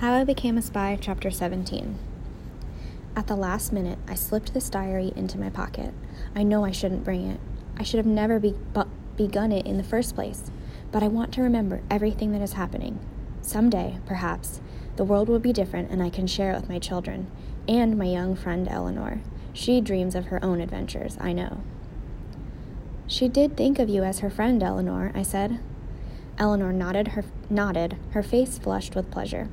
How I Became a Spy, Chapter 17. At the last minute, I slipped this diary into my pocket. I know I shouldn't bring it. I should have never be- bu- begun it in the first place, but I want to remember everything that is happening. Someday, perhaps, the world will be different and I can share it with my children and my young friend Eleanor. She dreams of her own adventures, I know. She did think of you as her friend, Eleanor, I said. Eleanor nodded her nodded, her face flushed with pleasure.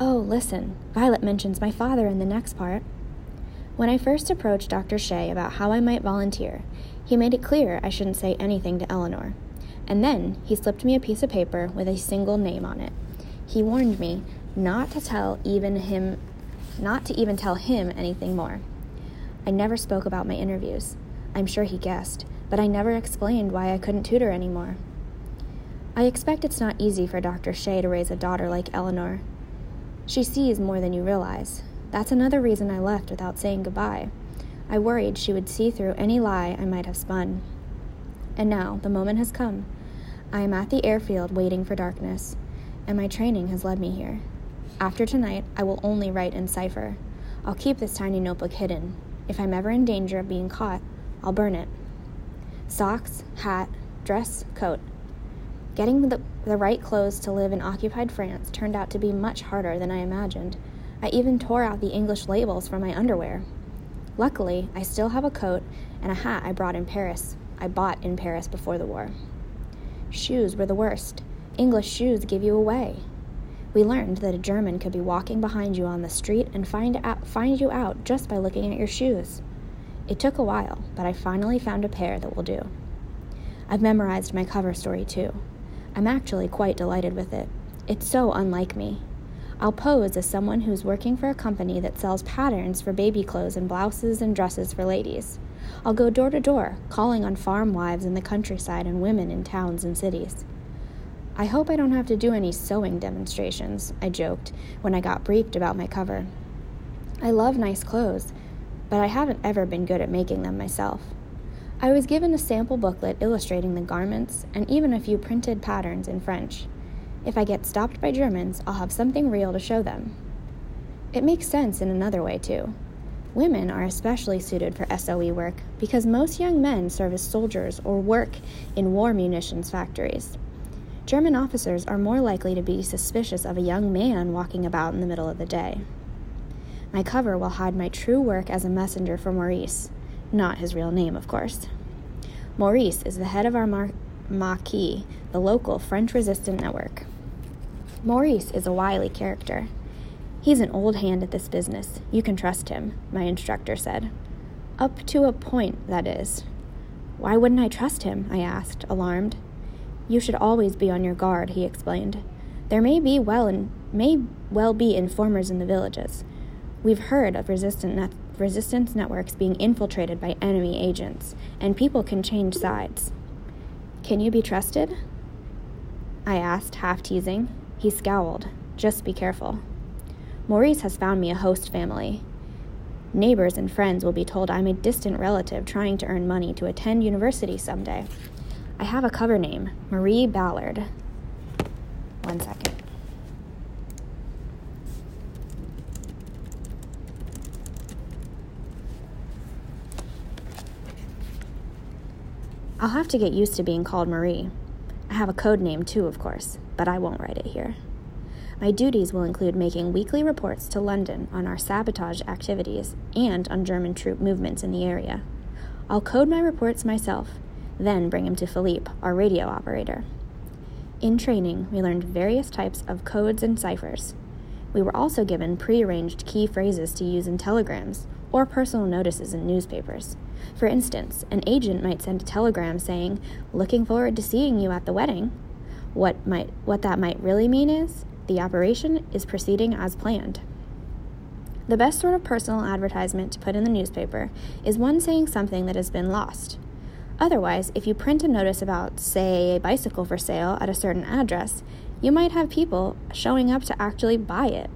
Oh, listen, Violet mentions my father in the next part. When I first approached Dr. Shea about how I might volunteer, he made it clear I shouldn't say anything to Eleanor. And then he slipped me a piece of paper with a single name on it. He warned me not to tell even him not to even tell him anything more. I never spoke about my interviews. I'm sure he guessed, but I never explained why I couldn't tutor anymore. I expect it's not easy for Dr. Shea to raise a daughter like Eleanor, she sees more than you realize. That's another reason I left without saying goodbye. I worried she would see through any lie I might have spun. And now the moment has come. I am at the airfield waiting for darkness, and my training has led me here. After tonight, I will only write in cipher. I'll keep this tiny notebook hidden. If I'm ever in danger of being caught, I'll burn it. Socks, hat, dress, coat. Getting the, the right clothes to live in occupied France turned out to be much harder than I imagined. I even tore out the English labels from my underwear. Luckily, I still have a coat and a hat I brought in Paris. I bought in Paris before the war. Shoes were the worst. English shoes give you away. We learned that a German could be walking behind you on the street and find, out, find you out just by looking at your shoes. It took a while, but I finally found a pair that will do. I've memorized my cover story too. I'm actually quite delighted with it. It's so unlike me. I'll pose as someone who's working for a company that sells patterns for baby clothes and blouses and dresses for ladies. I'll go door to door, calling on farm wives in the countryside and women in towns and cities. I hope I don't have to do any sewing demonstrations, I joked when I got briefed about my cover. I love nice clothes, but I haven't ever been good at making them myself. I was given a sample booklet illustrating the garments and even a few printed patterns in French. If I get stopped by Germans, I'll have something real to show them. It makes sense in another way, too. Women are especially suited for SOE work because most young men serve as soldiers or work in war munitions factories. German officers are more likely to be suspicious of a young man walking about in the middle of the day. My cover will hide my true work as a messenger for Maurice, not his real name, of course. Maurice is the head of our Mar- Maquis, the local French resistant network. Maurice is a wily character. He's an old hand at this business. You can trust him, my instructor said. Up to a point, that is. Why wouldn't I trust him? I asked, alarmed. You should always be on your guard, he explained. There may be well and may well be informers in the villages. We've heard of resistant resistance networks being infiltrated by enemy agents, and people can change sides. Can you be trusted? I asked, half teasing. He scowled. Just be careful. Maurice has found me a host family. Neighbors and friends will be told I'm a distant relative trying to earn money to attend university someday. I have a cover name Marie Ballard. One second. I'll have to get used to being called Marie. I have a code name too, of course, but I won't write it here. My duties will include making weekly reports to London on our sabotage activities and on German troop movements in the area. I'll code my reports myself, then bring them to Philippe, our radio operator. In training, we learned various types of codes and ciphers. We were also given prearranged key phrases to use in telegrams or personal notices in newspapers. For instance, an agent might send a telegram saying, "Looking forward to seeing you at the wedding." What might what that might really mean is the operation is proceeding as planned. The best sort of personal advertisement to put in the newspaper is one saying something that has been lost. Otherwise, if you print a notice about, say, a bicycle for sale at a certain address, you might have people showing up to actually buy it.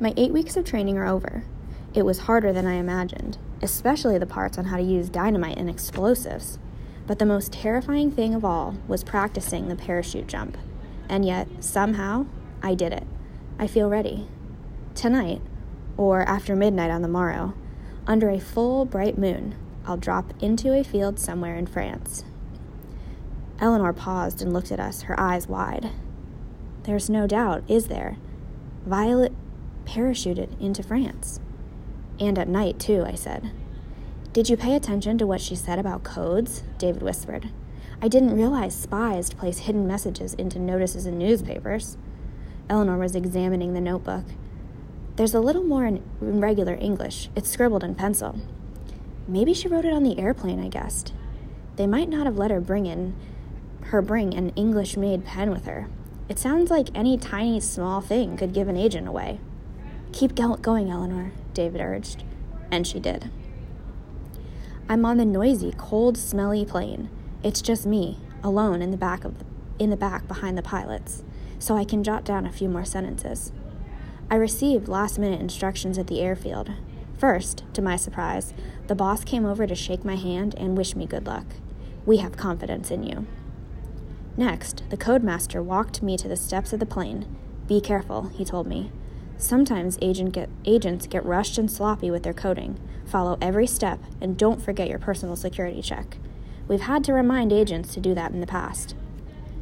My eight weeks of training are over. It was harder than I imagined, especially the parts on how to use dynamite and explosives. But the most terrifying thing of all was practicing the parachute jump. And yet, somehow, I did it. I feel ready. Tonight, or after midnight on the morrow, under a full bright moon, I'll drop into a field somewhere in France. Eleanor paused and looked at us, her eyes wide. There's no doubt, is there? Violet parachuted into France. And at night, too, I said. Did you pay attention to what she said about codes? David whispered. I didn't realize spies place hidden messages into notices in newspapers. Eleanor was examining the notebook. There's a little more in regular English. It's scribbled in pencil. Maybe she wrote it on the airplane, I guessed. They might not have let her bring in her bring an English made pen with her. It sounds like any tiny small thing could give an agent away. Keep going, Eleanor, David urged, and she did. I'm on the noisy, cold, smelly plane. It's just me, alone in the back of the, in the back behind the pilots, so I can jot down a few more sentences. I received last-minute instructions at the airfield. First, to my surprise, the boss came over to shake my hand and wish me good luck. We have confidence in you. Next, the codemaster walked me to the steps of the plane. Be careful, he told me. Sometimes agent get, agents get rushed and sloppy with their coding. Follow every step and don't forget your personal security check. We've had to remind agents to do that in the past.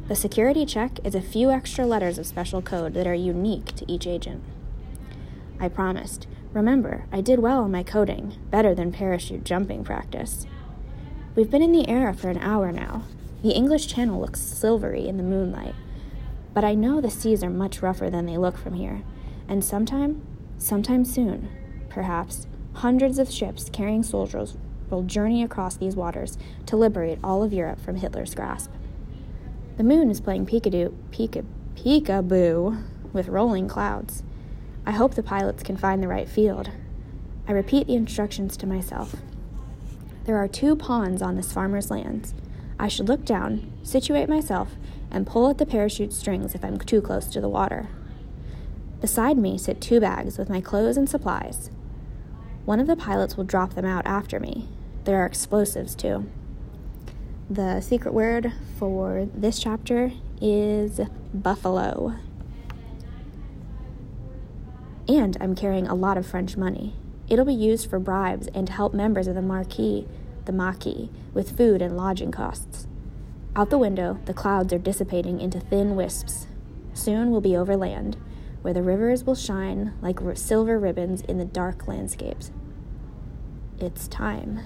The security check is a few extra letters of special code that are unique to each agent. I promised. Remember, I did well on my coding, better than parachute jumping practice. We've been in the air for an hour now. The English Channel looks silvery in the moonlight, but I know the seas are much rougher than they look from here. And sometime, sometime soon, perhaps, hundreds of ships carrying soldiers will journey across these waters to liberate all of Europe from Hitler's grasp. The moon is playing peekaboo, peeka, peekaboo with rolling clouds. I hope the pilots can find the right field. I repeat the instructions to myself. There are two ponds on this farmer's lands. I should look down, situate myself, and pull at the parachute strings if I'm too close to the water. Beside me sit two bags with my clothes and supplies. One of the pilots will drop them out after me. There are explosives too. The secret word for this chapter is buffalo. And I'm carrying a lot of French money. It'll be used for bribes and to help members of the Marquis, the Maquis, with food and lodging costs. Out the window, the clouds are dissipating into thin wisps. Soon we'll be over land where the rivers will shine like silver ribbons in the dark landscapes. It's time.